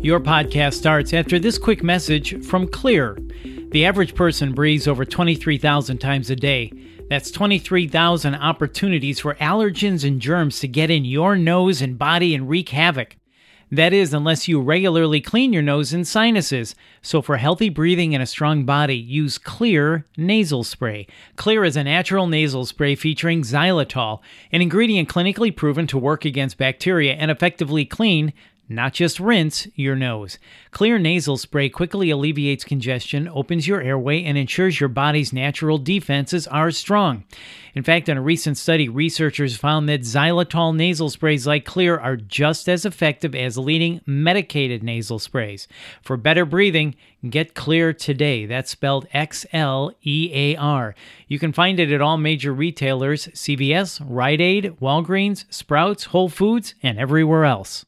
Your podcast starts after this quick message from Xlear. The average person breathes over 23,000 times a day. That's 23,000 opportunities for allergens and germs to get in your nose and body and wreak havoc. That is, unless you regularly clean your nose and sinuses. So, for healthy breathing and a strong body, use Xlear nasal spray. Xlear is a natural nasal spray featuring xylitol, an ingredient clinically proven to work against bacteria and effectively clean not just rinse your nose. Xlear nasal spray quickly alleviates congestion, opens your airway, and ensures your body's natural defenses are strong. In fact, in a recent study, researchers found that xylitol nasal sprays like Xlear are just as effective as leading medicated nasal sprays. For better breathing, get Xlear today. That's spelled X L E A R. You can find it at all major retailers CVS, Rite Aid, Walgreens, Sprouts, Whole Foods, and everywhere else.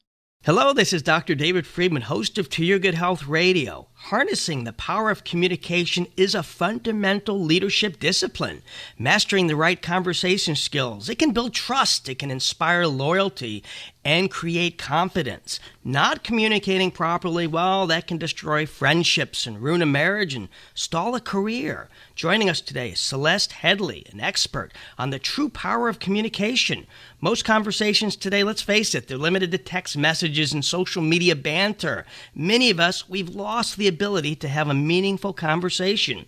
Hello, this is Dr. David Friedman, host of To Your Good Health Radio. Harnessing the power of communication is a fundamental leadership discipline. Mastering the right conversation skills, it can build trust, it can inspire loyalty, and create confidence. Not communicating properly, well, that can destroy friendships and ruin a marriage and stall a career. Joining us today is Celeste Headlee, an expert on the true power of communication. Most conversations today, let's face it, they're limited to text messages and social media banter. Many of us, we've lost the ability to have a meaningful conversation.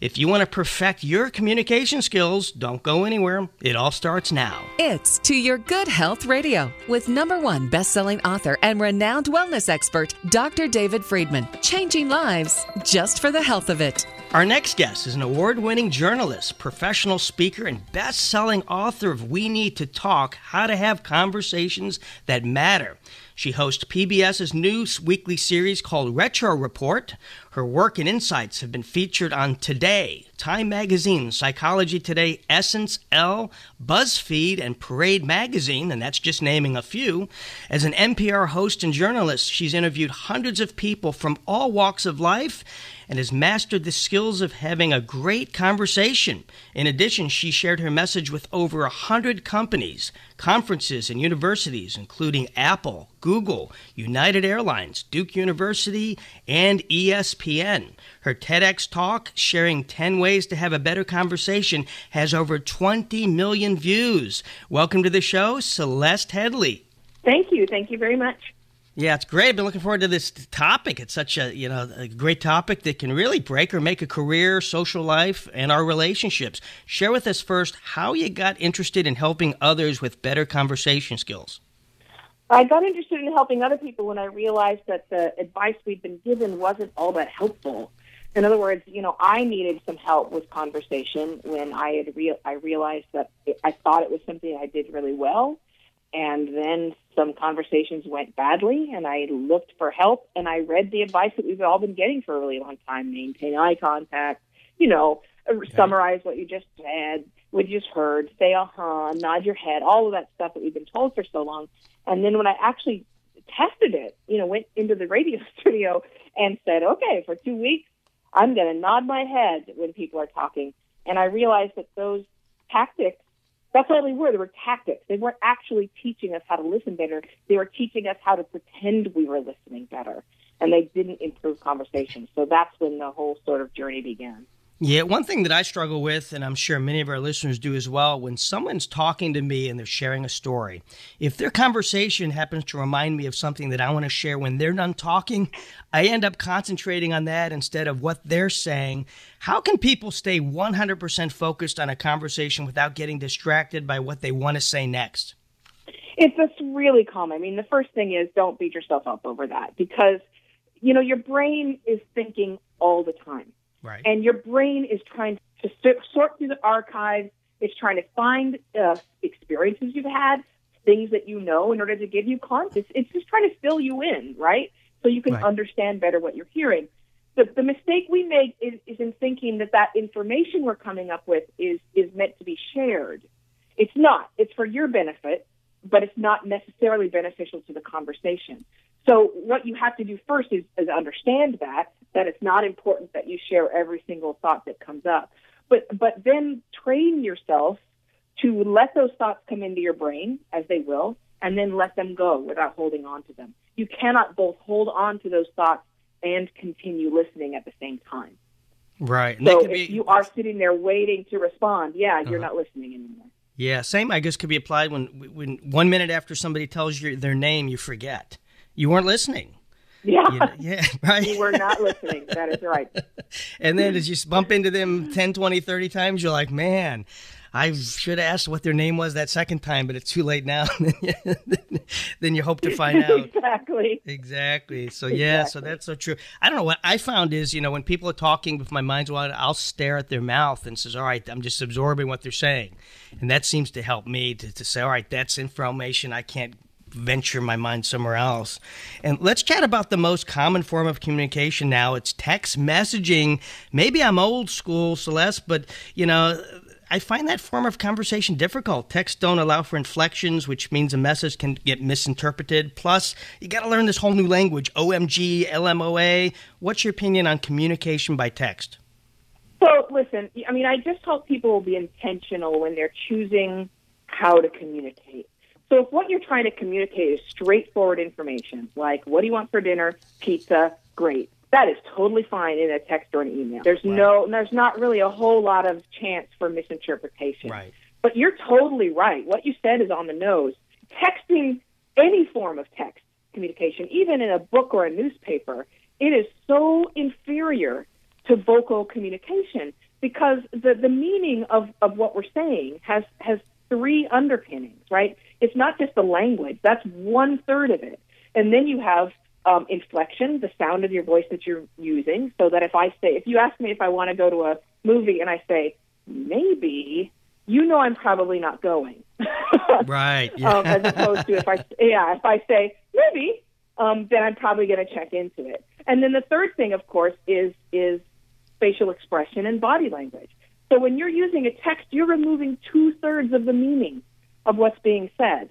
If you want to perfect your communication skills, don't go anywhere. It all starts now. It's To Your Good Health Radio with number one best-selling author and renowned wellness expert, Dr. David Friedman. Changing lives just for the health of it. Our next guest is an award winning journalist, professional speaker, and best selling author of We Need to Talk How to Have Conversations That Matter. She hosts PBS's new weekly series called Retro Report. Her work and insights have been featured on Today, Time Magazine, Psychology Today, Essence, Elle, BuzzFeed, and Parade Magazine, and that's just naming a few. As an NPR host and journalist, she's interviewed hundreds of people from all walks of life and has mastered the skills of having a great conversation. In addition, she shared her message with over a hundred companies, conferences, and universities, including Apple, Google, United Airlines, Duke University, and ESPN. Her TEDx talk, Sharing 10 Ways to Have a Better Conversation, has over 20 million views. Welcome to the show, Celeste Headlee. Thank you. Thank you very much. Yeah, it's great. I've been looking forward to this topic. It's such a you know a great topic that can really break or make a career, social life, and our relationships. Share with us first how you got interested in helping others with better conversation skills. I got interested in helping other people when I realized that the advice we'd been given wasn't all that helpful. In other words, you know, I needed some help with conversation when I had real I realized that I thought it was something I did really well, and then some conversations went badly and I looked for help and I read the advice that we've all been getting for a really long time maintain eye contact, you know, okay. summarize what you just said, what you just heard, say uh huh, nod your head, all of that stuff that we've been told for so long. And then when I actually tested it, you know, went into the radio studio and said, okay, for two weeks, I'm going to nod my head when people are talking. And I realized that those tactics that's all they were. They were tactics. They weren't actually teaching us how to listen better. They were teaching us how to pretend we were listening better. And they didn't improve conversation. So that's when the whole sort of journey began. Yeah, one thing that I struggle with, and I'm sure many of our listeners do as well, when someone's talking to me and they're sharing a story, if their conversation happens to remind me of something that I want to share when they're done talking, I end up concentrating on that instead of what they're saying. How can people stay 100% focused on a conversation without getting distracted by what they want to say next? It's just really common. I mean, the first thing is don't beat yourself up over that because, you know, your brain is thinking all the time Right. And your brain is trying to sort through the archives. It's trying to find uh, experiences you've had, things that you know, in order to give you context. It's just trying to fill you in, right? So you can right. understand better what you're hearing. The, the mistake we make is, is in thinking that that information we're coming up with is is meant to be shared. It's not. It's for your benefit, but it's not necessarily beneficial to the conversation. So what you have to do first is, is understand that that it's not important that you share every single thought that comes up, but but then train yourself to let those thoughts come into your brain as they will, and then let them go without holding on to them. You cannot both hold on to those thoughts and continue listening at the same time. Right. so if be... you are sitting there waiting to respond, yeah, you're uh-huh. not listening anymore. Yeah, same. I guess could be applied when when one minute after somebody tells you their name, you forget you weren't listening. Yeah. You know, yeah, right. You were not listening. That is right. and then as you bump into them 10, 20, 30 times, you're like, man, I should have asked what their name was that second time, but it's too late now. then you hope to find out. exactly. Exactly. So yeah, exactly. so that's so true. I don't know what I found is, you know, when people are talking, if my mind's wide, I'll stare at their mouth and says, "All right, I'm just absorbing what they're saying," and that seems to help me to, to say, "All right, that's information I can't venture my mind somewhere else. And let's chat about the most common form of communication now. It's text messaging. Maybe I'm old school, Celeste, but you know, I find that form of conversation difficult. Texts don't allow for inflections, which means a message can get misinterpreted. Plus, you got to learn this whole new language, OMG, LMOA. What's your opinion on communication by text? So, listen, I mean, I just hope people will be intentional when they're choosing how to communicate. So if what you're trying to communicate is straightforward information, like what do you want for dinner, pizza, great. That is totally fine in a text or an email. There's right. no there's not really a whole lot of chance for misinterpretation. Right. But you're totally right. What you said is on the nose. Texting any form of text communication, even in a book or a newspaper, it is so inferior to vocal communication because the, the meaning of, of what we're saying has has three underpinnings, right? It's not just the language, that's one third of it. And then you have um, inflection, the sound of your voice that you're using, so that if I say, if you ask me if I want to go to a movie and I say, maybe, you know I'm probably not going. right. Yeah. um, as opposed to if I, yeah, if I say, maybe, um, then I'm probably going to check into it. And then the third thing, of course, is is facial expression and body language. So when you're using a text, you're removing two thirds of the meaning of what's being said.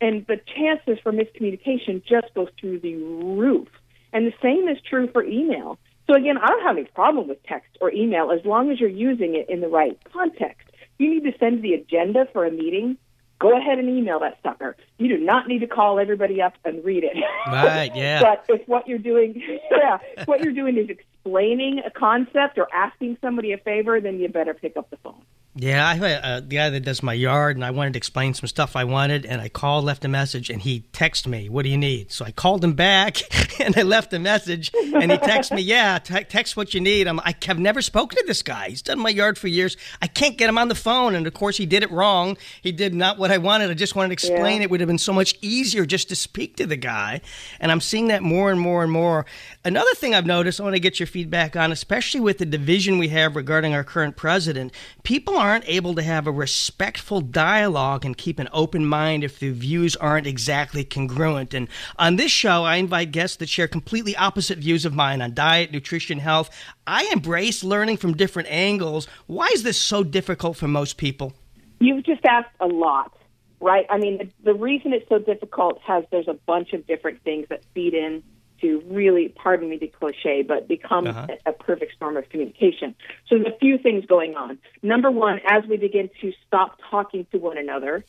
And the chances for miscommunication just goes through the roof. And the same is true for email. So again, I don't have any problem with text or email as long as you're using it in the right context. You need to send the agenda for a meeting. Go ahead and email that sucker. You do not need to call everybody up and read it. Right, yeah. but if what you're doing, yeah, what you're doing is explaining a concept or asking somebody a favor, then you better pick up the phone. Yeah, I have a, a guy that does my yard, and I wanted to explain some stuff I wanted, and I called, left a message, and he texted me, "What do you need?" So I called him back, and I left a message, and he texted me, "Yeah, te- text what you need." I'm, I have never spoken to this guy. He's done my yard for years. I can't get him on the phone, and of course, he did it wrong. He did not what I wanted. I just wanted to explain. Yeah. It would have been so much easier just to speak to the guy, and I'm seeing that more and more and more. Another thing I've noticed, I want to get your feedback on, especially with the division we have regarding our current president. People aren't able to have a respectful dialogue and keep an open mind if the views aren't exactly congruent. And on this show, I invite guests that share completely opposite views of mine on diet, nutrition, health. I embrace learning from different angles. Why is this so difficult for most people? You've just asked a lot right? I mean, the, the, reason it's so difficult has there's a bunch of different things that feed in to really, pardon me the cliche, but become uh-huh. a, a perfect storm of communication. So there's a few things going on. Number one, as we begin to stop talking to one another,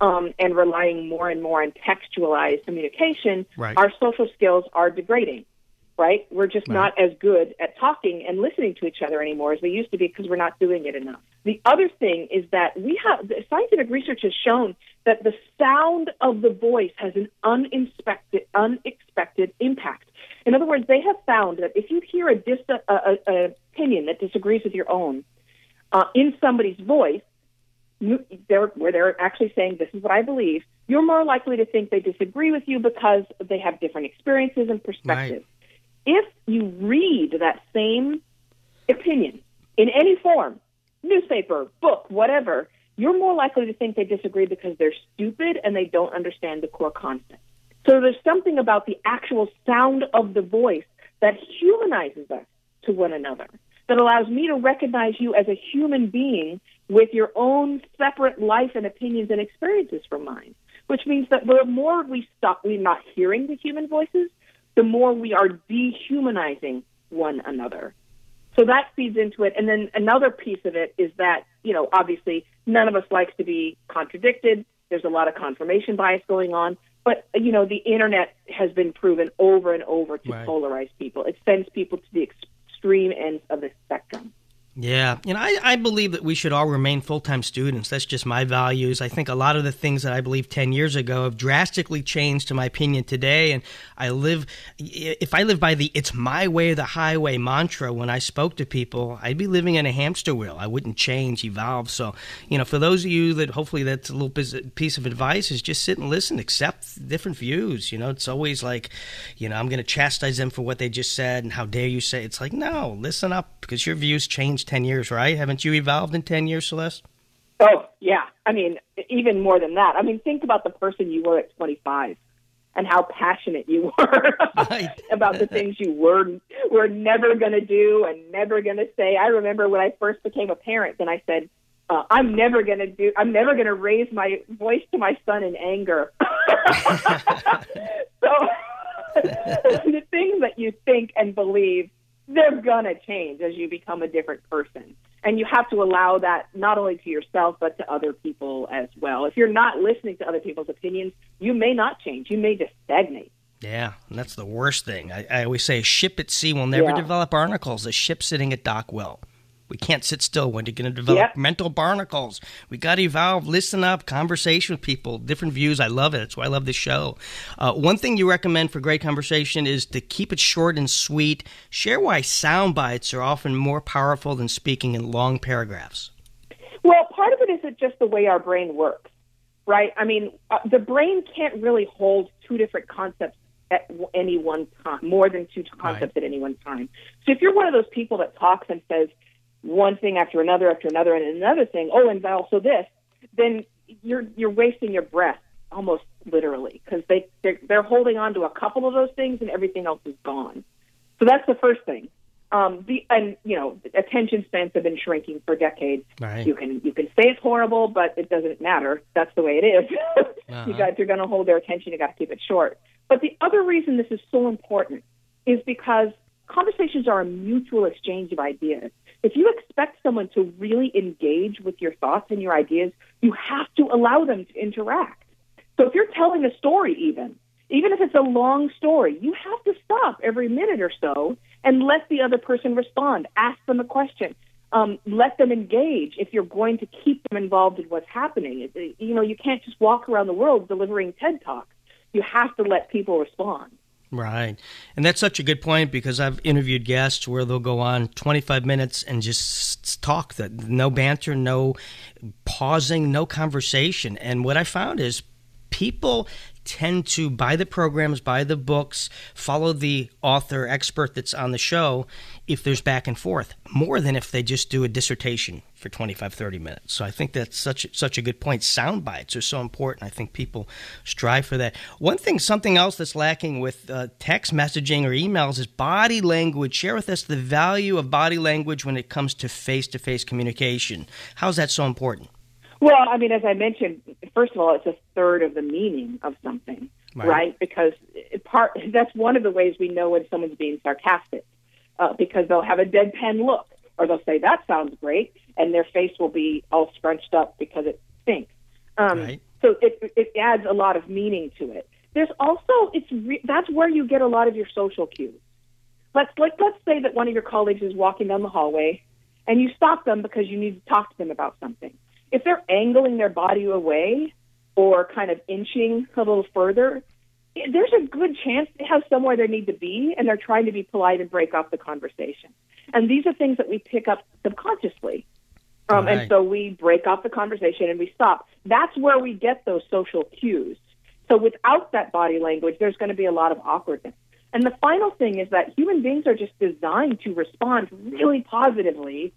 um, and relying more and more on textualized communication, right. our social skills are degrading. Right? We're just right. not as good at talking and listening to each other anymore as we used to be because we're not doing it enough. The other thing is that we have scientific research has shown that the sound of the voice has an unexpected, unexpected impact. In other words, they have found that if you hear a, dis- a, a, a opinion that disagrees with your own uh, in somebody's voice, they're, where they're actually saying, This is what I believe, you're more likely to think they disagree with you because they have different experiences and perspectives. Right. If you read that same opinion in any form, newspaper, book, whatever, you're more likely to think they disagree because they're stupid and they don't understand the core concept. So there's something about the actual sound of the voice that humanizes us to one another, that allows me to recognize you as a human being with your own separate life and opinions and experiences from mine. Which means that the more we stop, we're not hearing the human voices, the more we are dehumanizing one another. So that feeds into it. And then another piece of it is that, you know, obviously none of us likes to be contradicted. There's a lot of confirmation bias going on. But, you know, the internet has been proven over and over to right. polarize people. It sends people to the extreme ends of the spectrum. Yeah, you know, I, I believe that we should all remain full time students. That's just my values. I think a lot of the things that I believe 10 years ago have drastically changed, to my opinion, today. And I live, if I live by the it's my way or the highway mantra when I spoke to people, I'd be living in a hamster wheel. I wouldn't change, evolve. So, you know, for those of you that hopefully that's a little piece of advice is just sit and listen, accept different views. You know, it's always like, you know, I'm going to chastise them for what they just said and how dare you say. It's like, no, listen up because your views change changed 10 years, right? Haven't you evolved in 10 years, Celeste? Oh, yeah. I mean, even more than that. I mean, think about the person you were at 25 and how passionate you were about the things you were were never going to do and never going to say. I remember when I first became a parent, and I said, uh, "I'm never going to do. I'm never going to raise my voice to my son in anger." so the things that you think and believe they're going to change as you become a different person. And you have to allow that not only to yourself, but to other people as well. If you're not listening to other people's opinions, you may not change. You may just stagnate. Yeah, that's the worst thing. I, I always say a ship at sea will never yeah. develop barnacles. A ship sitting at dock will. We can't sit still when you're going to develop yep. mental barnacles. We got to evolve, listen up, conversation with people, different views. I love it. That's why I love this show. Uh, one thing you recommend for great conversation is to keep it short and sweet. Share why sound bites are often more powerful than speaking in long paragraphs. Well, part of it is just the way our brain works, right? I mean, uh, the brain can't really hold two different concepts at any one time, more than two concepts right. at any one time. So if you're one of those people that talks and says, one thing after another after another and another thing. Oh, and also this. Then you're you're wasting your breath almost literally because they they're, they're holding on to a couple of those things and everything else is gone. So that's the first thing. Um, the and you know attention spans have been shrinking for decades. Right. You can you can say it's horrible, but it doesn't matter. That's the way it is. uh-huh. You got you're going to hold their attention. You got to keep it short. But the other reason this is so important is because conversations are a mutual exchange of ideas if you expect someone to really engage with your thoughts and your ideas, you have to allow them to interact. So if you're telling a story, even, even if it's a long story, you have to stop every minute or so and let the other person respond. Ask them a question. Um, let them engage if you're going to keep them involved in what's happening. You know, you can't just walk around the world delivering TED Talks. You have to let people respond. Right. And that's such a good point because I've interviewed guests where they'll go on 25 minutes and just talk that no banter, no pausing, no conversation. And what I found is people tend to buy the programs, buy the books, follow the author expert that's on the show if there's back and forth, more than if they just do a dissertation for 25, 30 minutes. So I think that's such such a good point. Sound bites are so important. I think people strive for that. One thing, something else that's lacking with uh, text messaging or emails is body language. Share with us the value of body language when it comes to face to face communication. How's that so important? Well, I mean, as I mentioned, first of all, it's a third of the meaning of something, right? right? Because part that's one of the ways we know when someone's being sarcastic, uh, because they'll have a deadpan look, or they'll say that sounds great, and their face will be all scrunched up because it stinks. Um, right. So it it adds a lot of meaning to it. There's also it's re- that's where you get a lot of your social cues. Let's like let's say that one of your colleagues is walking down the hallway, and you stop them because you need to talk to them about something if they're angling their body away or kind of inching a little further, there's a good chance they have somewhere they need to be and they're trying to be polite and break off the conversation. And these are things that we pick up subconsciously. Um, right. And so we break off the conversation and we stop. That's where we get those social cues. So without that body language, there's going to be a lot of awkwardness. And the final thing is that human beings are just designed to respond really positively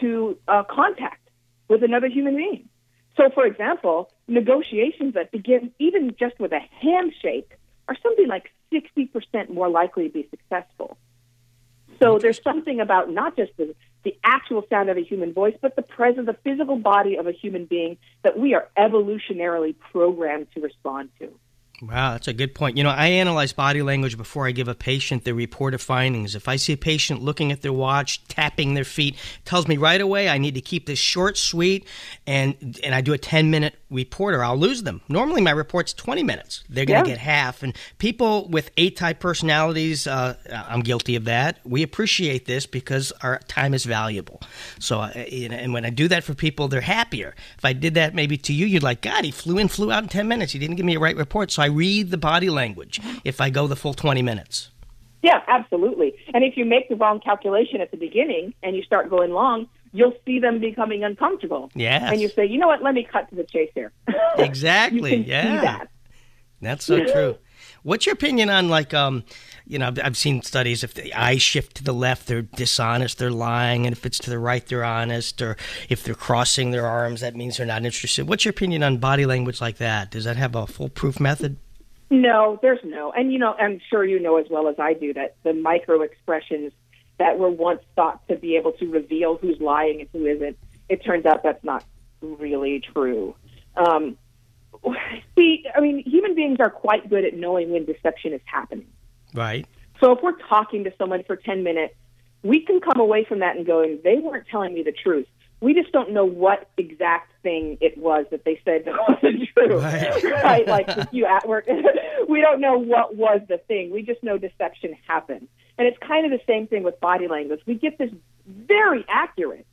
to uh, contact with another human being. So, for example, negotiations that begin even just with a handshake are something like 60% more likely to be successful. So there's something about not just the, the actual sound of a human voice, but the presence, the physical body of a human being that we are evolutionarily programmed to respond to. Wow, that's a good point. You know, I analyze body language before I give a patient the report of findings. If I see a patient looking at their watch, tapping their feet, tells me right away I need to keep this short, sweet, and and I do a 10 minute report or I'll lose them. Normally, my report's 20 minutes. They're going to yeah. get half. And people with A type personalities, uh, I'm guilty of that. We appreciate this because our time is valuable. So, uh, and when I do that for people, they're happier. If I did that maybe to you, you'd like, God, he flew in, flew out in 10 minutes. He didn't give me a right report. So I read the body language if I go the full 20 minutes. Yeah, absolutely. And if you make the wrong calculation at the beginning and you start going long, you'll see them becoming uncomfortable. Yeah. And you say, you know what, let me cut to the chase here. exactly. yeah. That. That's so true. What's your opinion on like um you know I've seen studies if the eyes shift to the left they're dishonest they're lying and if it's to the right they're honest or if they're crossing their arms that means they're not interested. What's your opinion on body language like that? Does that have a foolproof method? No, there's no. And you know, I'm sure you know as well as I do that the micro expressions that were once thought to be able to reveal who's lying and who isn't, it turns out that's not really true. Um, see, I mean, human beings are quite good at knowing when deception is happening. Right. So if we're talking to someone for 10 minutes, we can come away from that and going, they weren't telling me the truth. We just don't know what exact thing it was that they said that wasn't true. Right. right? Like if you at work, we don't know what was the thing. We just know deception happened. And it's kind of the same thing with body language. We get this very accurate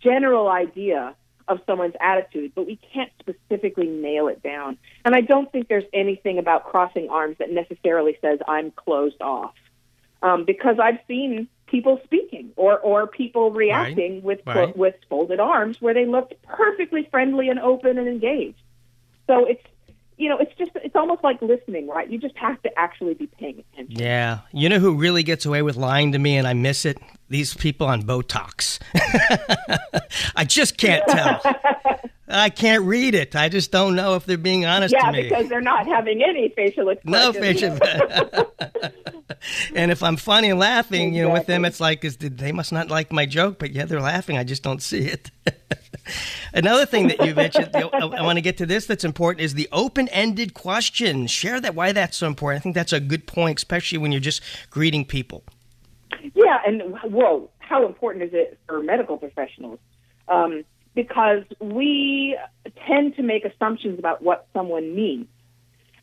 general idea of someone's attitude, but we can't specifically nail it down. And I don't think there's anything about crossing arms that necessarily says I'm closed off. Um, because I've seen people speaking or, or people reacting right. with right. with folded arms where they looked perfectly friendly and open and engaged. So it's you know, it's just it's almost like listening, right? You just have to actually be paying attention. Yeah. You know who really gets away with lying to me and I miss it? These people on Botox. I just can't tell. I can't read it. I just don't know if they're being honest yeah, to me. because they're not having any facial expression. No facial. and if I'm funny and laughing, exactly. you know, with them, it's like, is they must not like my joke, but yeah, they're laughing. I just don't see it. Another thing that you mentioned, I, I want to get to this that's important, is the open ended question. Share that, why that's so important. I think that's a good point, especially when you're just greeting people. Yeah, and whoa, how important is it for medical professionals? Um, because we tend to make assumptions about what someone means.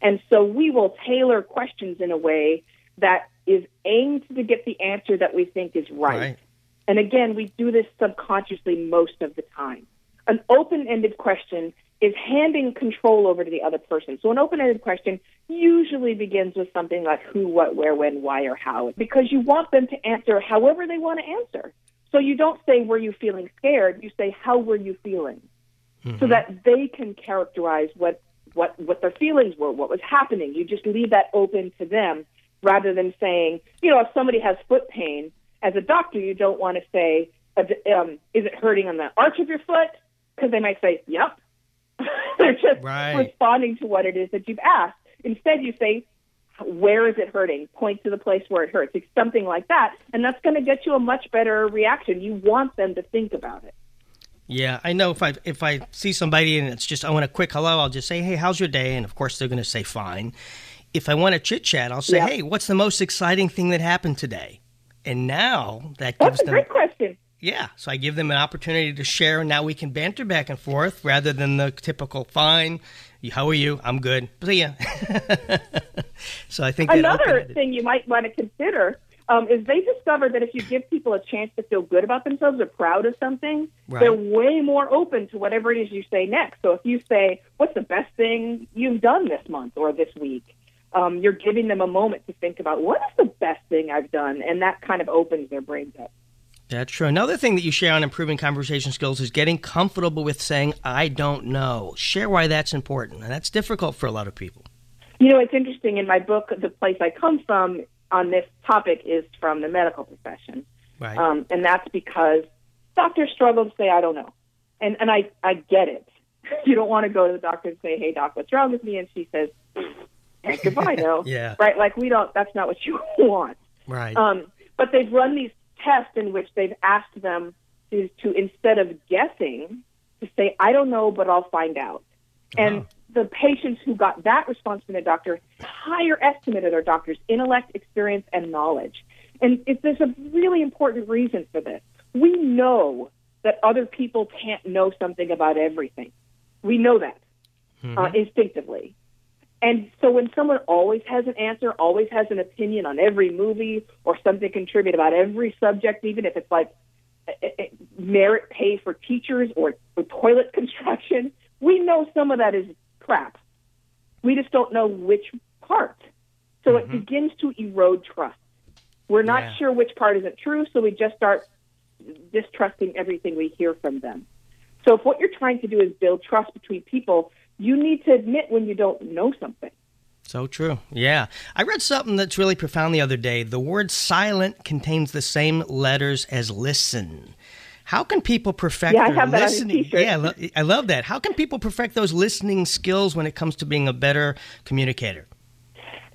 And so we will tailor questions in a way that is aimed to get the answer that we think is right. right. And again, we do this subconsciously most of the time. An open ended question is handing control over to the other person. So an open ended question usually begins with something like who, what, where, when, why, or how, because you want them to answer however they want to answer. So you don't say, were you feeling scared? You say, how were you feeling? Mm-hmm. So that they can characterize what, what, what their feelings were, what was happening. You just leave that open to them rather than saying, you know, if somebody has foot pain, as a doctor, you don't want to say, um, is it hurting on the arch of your foot? Because they might say, yep. They're just right. responding to what it is that you've asked. Instead, you say, where is it hurting? Point to the place where it hurts. It's something like that. And that's going to get you a much better reaction. You want them to think about it. Yeah, I know if I if I see somebody and it's just I want a quick hello, I'll just say, "Hey, how's your day?" And of course, they're going to say, "Fine." If I want to chit chat, I'll say, "Hey, what's the most exciting thing that happened today?" And now that gives them. That's a them great question. Yeah, so I give them an opportunity to share, and now we can banter back and forth rather than the typical "Fine, how are you? I'm good." See ya. so I think another thing you might want to consider um, is they discover that if you give people a chance to feel good about themselves or proud of something, right. they're way more open to whatever it is you say next. So if you say, "What's the best thing you've done this month or this week?" Um, you're giving them a moment to think about what is the best thing I've done, and that kind of opens their brains up. That's true. Another thing that you share on improving conversation skills is getting comfortable with saying, I don't know. Share why that's important. And that's difficult for a lot of people. You know, it's interesting. In my book, The Place I Come From, on this topic is from the medical profession. Right. Um, and that's because doctors struggle to say, I don't know. And, and I, I get it. You don't want to go to the doctor and say, hey, doc, what's wrong with me? And she says, and goodbye, no. yeah. Right? Like, we don't, that's not what you want. Right. Um, but they've run these tests in which they've asked them to, to instead of guessing, to say, I don't know, but I'll find out. Uh-huh. And the patients who got that response from their doctor, higher estimate of their doctor's intellect, experience, and knowledge. And it, there's a really important reason for this. We know that other people can't know something about everything. We know that. mm-hmm. uh, instinctively. And so when someone always has an answer, always has an opinion on every movie or something contribute about every subject, even if it's like eh, eh, eh, merit pay for teachers or, or toilet construction, we know some of that is crap. We just don't know which part. So mm-hmm. it begins to erode trust. We're not yeah. sure which part isn't true, so we just start distrusting everything we hear from them. So if what you're trying to do is build trust between people, you need to admit when you don't know something. So true. Yeah. I read something that's really profound the other day. The word silent contains the same letters as listen. How can people perfect yeah, their listening? Yeah, I love that. How can people perfect those listening skills when it comes to being a better communicator?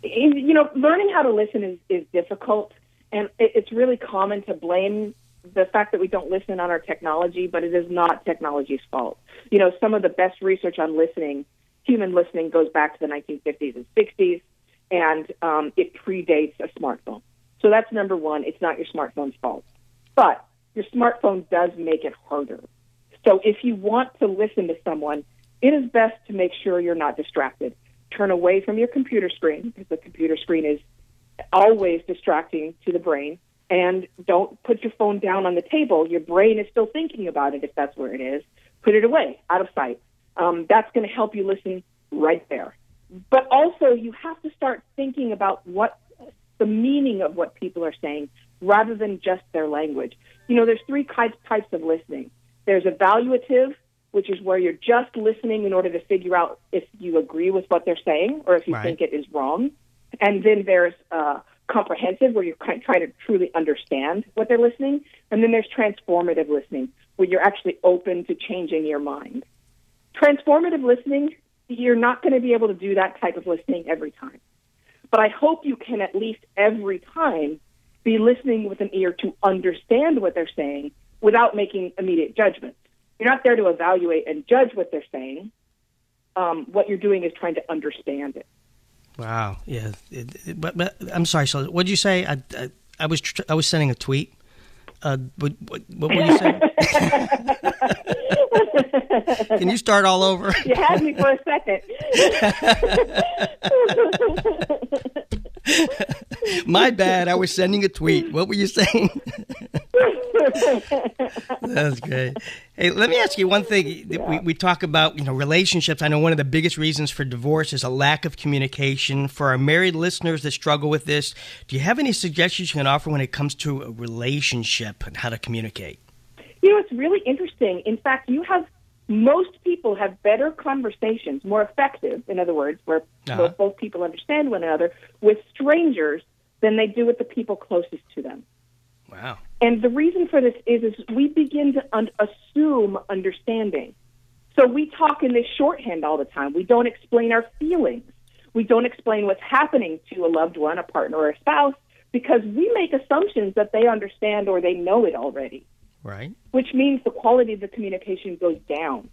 You know, learning how to listen is, is difficult, and it's really common to blame the fact that we don't listen on our technology, but it is not technology's fault. You know, some of the best research on listening, human listening, goes back to the 1950s and 60s, and um, it predates a smartphone. So that's number one. It's not your smartphone's fault. But your smartphone does make it harder. So if you want to listen to someone, it is best to make sure you're not distracted. Turn away from your computer screen because the computer screen is always distracting to the brain and don't put your phone down on the table. Your brain is still thinking about it if that's where it is. Put it away, out of sight. Um, that's going to help you listen right there. But also, you have to start thinking about what the meaning of what people are saying rather than just their language. You know, there's three types types of listening. There's evaluative, which is where you're just listening in order to figure out if you agree with what they're saying or if you right. think it is wrong. And then there's uh, comprehensive, where you're trying to truly understand what they're listening. And then there's transformative listening, where you're actually open to changing your mind. Transformative listening, you're not going to be able to do that type of listening every time. But I hope you can at least every time be listening with an ear to understand what they're saying without making immediate judgments. You're not there to evaluate and judge what they're saying. Um, what you're doing is trying to understand it. Wow. Yeah. It, it, but, but I'm sorry. So what did you say? I, I, I was tr- I was sending a tweet. Uh, what, what, what were you saying? Can you start all over? You had me for a second. My bad. I was sending a tweet. What were you saying? That's great. Hey, let me ask you one thing. Yeah. We, we talk about you know relationships. I know one of the biggest reasons for divorce is a lack of communication. For our married listeners that struggle with this, do you have any suggestions you can offer when it comes to a relationship and how to communicate? You know, it's really interesting. In fact, you have most people have better conversations, more effective, in other words, where uh-huh. both people understand one another, with strangers than they do with the people closest to them. Wow. And the reason for this is, is we begin to un- assume understanding. So we talk in this shorthand all the time. We don't explain our feelings. We don't explain what's happening to a loved one, a partner, or a spouse, because we make assumptions that they understand or they know it already. Right. Which means the quality of the communication goes down.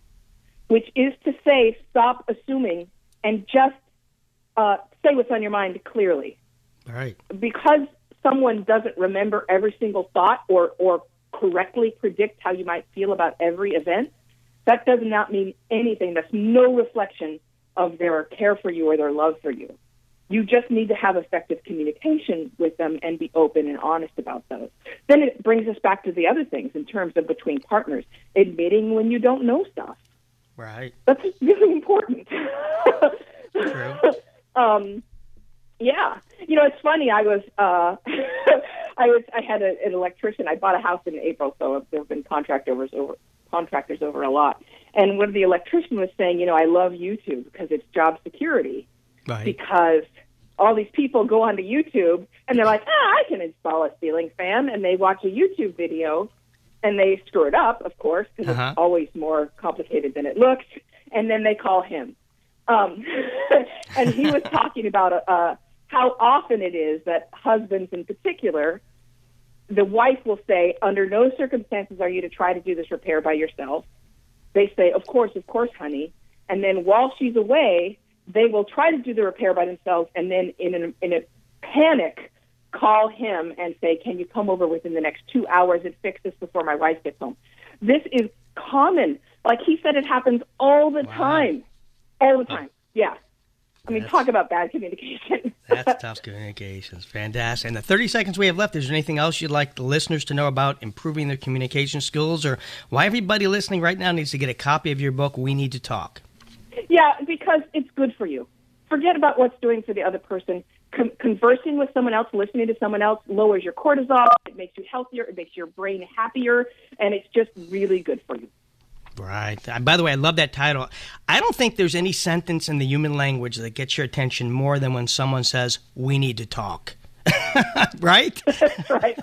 Which is to say, stop assuming and just uh, say what's on your mind clearly. Right. Because someone doesn't remember every single thought or, or correctly predict how you might feel about every event, that does not mean anything. That's no reflection of their care for you or their love for you. You just need to have effective communication with them and be open and honest about those. Then it brings us back to the other things in terms of between partners, admitting when you don't know stuff. Right. That's really important. True. um, yeah, you know it's funny. I was uh, I was I had a, an electrician. I bought a house in April, so there have been contractors over contractors over a lot. And one of the electrician was saying, you know, I love YouTube because it's job security, right. because all these people go onto YouTube and they're like, ah, I can install a ceiling fan, and they watch a YouTube video and they screw it up, of course, because uh-huh. it's always more complicated than it looks, and then they call him. Um, and he was talking about a, a how often it is that husbands in particular, the wife will say, under no circumstances are you to try to do this repair by yourself. They say, of course, of course, honey. And then while she's away, they will try to do the repair by themselves and then in a, in a panic call him and say, can you come over within the next two hours and fix this before my wife gets home? This is common. Like he said, it happens all the wow. time. All the time. Yeah. I mean, talk about bad communication. That's tough communications. Fantastic. And the 30 seconds we have left, is there anything else you'd like the listeners to know about improving their communication skills or why everybody listening right now needs to get a copy of your book, We Need to Talk? Yeah, because it's good for you. Forget about what's doing for the other person. Con- conversing with someone else, listening to someone else lowers your cortisol. It makes you healthier. It makes your brain happier. And it's just really good for you. Right. By the way, I love that title. I don't think there's any sentence in the human language that gets your attention more than when someone says, We need to talk. right? right.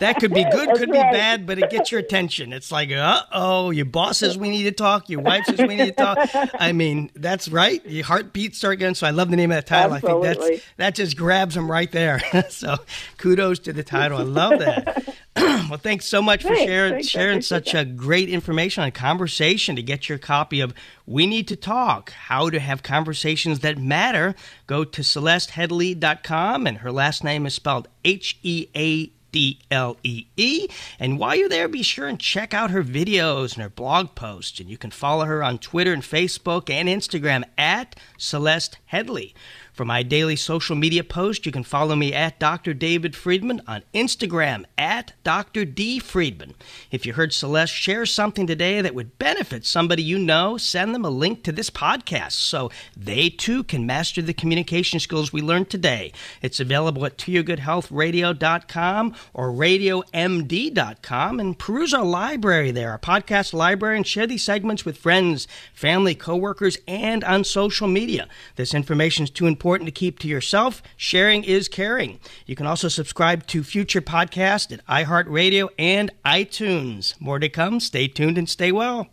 that could be good, That's could right. be bad, but it gets your attention. It's like, uh oh, your boss says we need to talk, your wife says we need to talk. I mean, that's right. Your heartbeats start getting. So I love the name of that title. I think Absolutely. that's that just grabs them right there. so kudos to the title. I love that. well, thanks so much for sharing Thanks. Sharing such a great information on conversation. To get your copy of We Need to Talk: How to Have Conversations That Matter, go to CelesteHeadlee.com, and her last name is spelled H E A D L E E. And while you're there, be sure and check out her videos and her blog posts. And you can follow her on Twitter and Facebook and Instagram at Celeste Headlee. For my daily social media post, you can follow me at Dr. David Friedman on Instagram at Dr. D. Friedman. If you heard Celeste share something today that would benefit somebody you know, send them a link to this podcast so they too can master the communication skills we learned today. It's available at toyourgoodhealthradio.com or radiomd.com and peruse our library there, our podcast library, and share these segments with friends, family, coworkers, and on social media. This information is too important to keep to yourself. Sharing is caring. You can also subscribe to future podcasts at iHeartRadio and iTunes. More to come. Stay tuned and stay well.